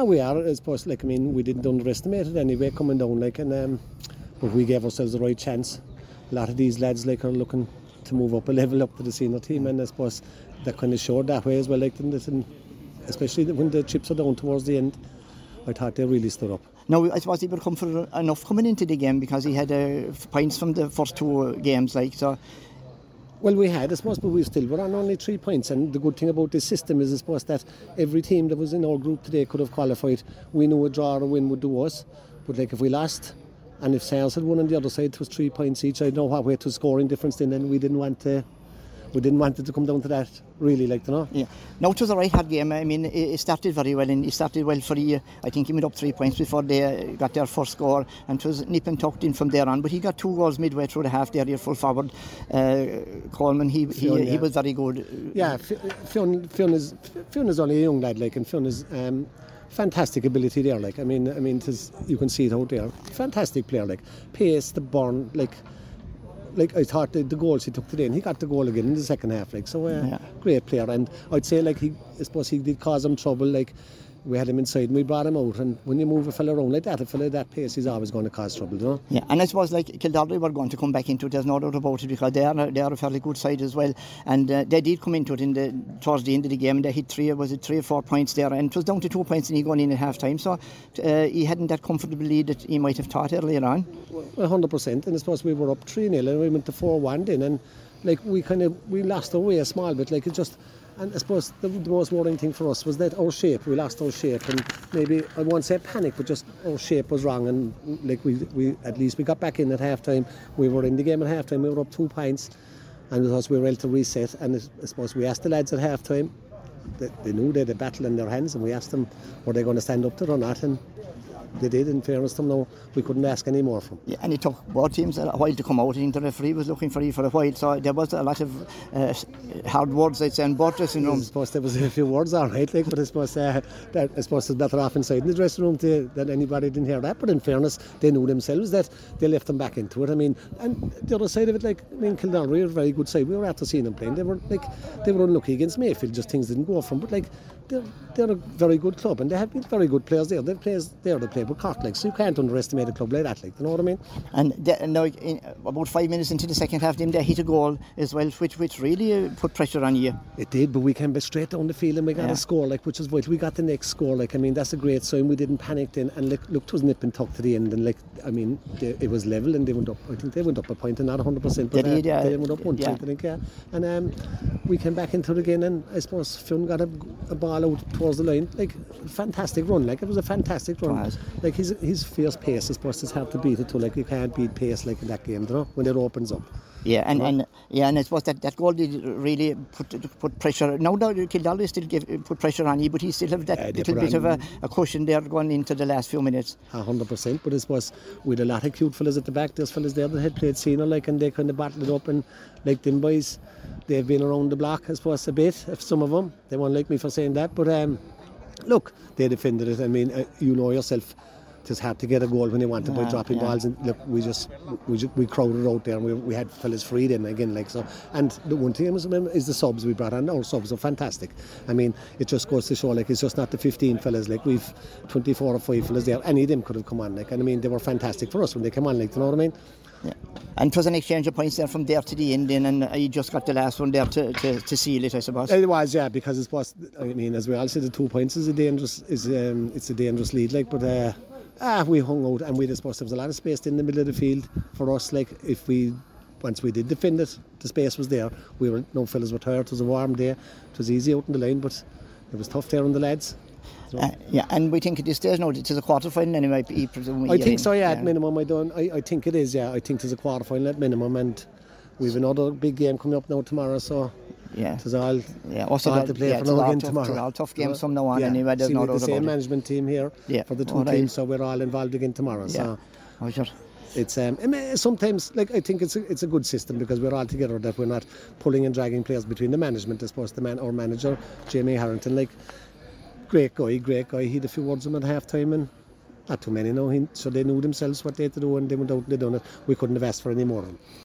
Ah, we are, I suppose. Like, I mean, we didn't underestimate it anyway coming down. Like, and um, but we gave ourselves the right chance. A lot of these lads like are looking to move up a level up to the senior team, and I suppose that kind of showed that way as well. Like, and, especially when the chips are down towards the end, I thought they really stood up. Now, I suppose he come for enough coming into the game because he had uh, points from the first two games, like so. Well, we had, I suppose, but we still were on only three points. And the good thing about this system is, I suppose, that every team that was in our group today could have qualified. We knew a draw or a win would do us. But, like, if we lost, and if Sales had won on the other side, it was three points each. I know what way to scoring difference then, we didn't want to. We didn't want it to come down to that, really, like, you know. Yeah. Now it was a right hard game. I mean, it started very well, and it started well for you. I think he made up three points before they got their first score, and it was nip and tucked in from there on. But he got two goals midway through the half there, your full forward. Uh, Coleman, he, he, Fionn, he yeah. was very good. Yeah, Fionn, Fionn is Fionn is only a young lad, like, and Fionn is um, fantastic ability there. Like, I mean, I mean, 'tis- you can see it out there. Fantastic player, like pace, the burn, like. Like I thought the, the goals he took today, and he got the goal again in the second half. Like so, uh, Yeah. great player. And I'd say like he, I suppose he did cause him trouble. Like we had him inside and we brought him out. And when you move a fella around like that, a fella at that pace, he's always going to cause trouble, you know. Yeah, and I suppose like Kildare were going to come back into it. There's no doubt about it because they are they are a fairly good side as well, and uh, they did come into it in the towards the end of the game. and They hit three, was it three or four points there, and it was down to two points, and he going in at half time. So uh, he hadn't that comfortable lead that he might have thought earlier on. Well, hundred percent. And I suppose we were up three 0 and we went to four one then, and like we kind of we lost our way a small bit. Like it just, and I suppose the, the most worrying thing for us was that our shape. We lost our shape, and maybe I won't say panic, but just our shape was wrong. And like we, we at least we got back in at half time. We were in the game at half time. We were up two points, and because we were able to reset. And I suppose we asked the lads at half time. They, they knew they had a battle in their hands, and we asked them were they going to stand up to it or not, and they did. In fairness to them, no, we couldn't ask any more from. them. Yeah, and it took both teams a while to come out. I think the referee was looking for you for a while, so there was a lot of uh, hard words, I'd say, in both dressing I suppose there was a few words all right, like, but I suppose uh, that I suppose it's better off inside in the dressing room to, that anybody didn't hear that. But in fairness, they knew themselves that they left them back into it. I mean, and the other side of it, like I mean, Kildare were a very good side. We were after seeing them playing. They were like they were unlucky against Mayfield, just things didn't go from. But like they're they're a very good club, and they have been very good players there. They've players there. They play with Cork, like so you can't underestimate a club like that. Like you know what I mean? And the, now, in, about five minutes into the second half, them they hit a goal as well, which which really uh, put pressure on you. It did, but we came back straight down the field and we got Yeah. a score, like which is vital. We got the next score, like I mean that's a great sign. We didn't panic then, and look, look, it was nip and tuck to the end, and like I mean they, it was level and they went up. I think they went up a point and not hundred percent, but They did, yeah. they went up one Yeah. point, I think, yeah. And um, we came back into it again, and I suppose Fionn got a, a ball out towards the line, like fantastic run, like it was a fantastic run. Like his his fierce pace, is hard to beat it too. Like you can't beat pace like in that game, you know, when it opens up. Yeah, and, and yeah, and I suppose that, that goal did really put put pressure. Now, now Kildare still give put pressure on you, but he still have that little bit of a, a cushion there going into the last few minutes. A hundred percent, but I suppose with a lot of cute fellas at the back, there's fellas there that had played senior like and they kind of battled it up and like them boys, they've been around the block I suppose a bit. If some of them, they won't like me for saying that, but um, look, they defended it. I mean, uh, you know yourself. It's hard to get a goal when they wanted to by Yeah, dropping yeah. balls and look we just we just, we crowded out there and we, we had fellas free then again like so and the one thing I must remember is the subs we brought on our subs are fantastic I mean it just goes to show like it's just not the 15 fellas like we've 24 or 5 fellas there any of them could have come on like and I mean they were fantastic for us when they came on like you know what I mean Yeah. And it was an exchange of points there from there to the end, and uh, you just got the last one there to, to, to seal it, I suppose. It was, yeah, because it was. I mean, as we all said, the two points is a dangerous is um, it's a dangerous lead. Like, but uh, ah, we hung out and we just suppose there was a lot of space in the middle of the field for us. Like, if we once we did defend it, the space was there. We were no fellas were tired. It was a warm day. It was easy out in the line, but it was tough there on the lads. Uh, yeah, and we think at this stage now it is a quarter final anyway. I think so, yeah, at minimum. I don't. I, I think it is, yeah. I think there's a quarter final at minimum, and we've another big game coming up now tomorrow. So Yeah. there's all Yeah, also all to play yeah, for it's all again tough- tomorrow. all tough games Yeah. from now on Yeah. anyway, there's See, no the same it. management team here Yeah, for the two all right. teams, so we're all involved again tomorrow. Yeah. So Oh, sure. it's um, sometimes like I think it's a, it's a good system because we're all together that we're not pulling and dragging players between the management. as I suppose the man, or manager Jamie Harrington, like great guy, great guy. He had a few words with him at half time and. Not too many, no. He, so they knew themselves what they had to do, and they went out and they done it. We couldn't have asked for any more. of them.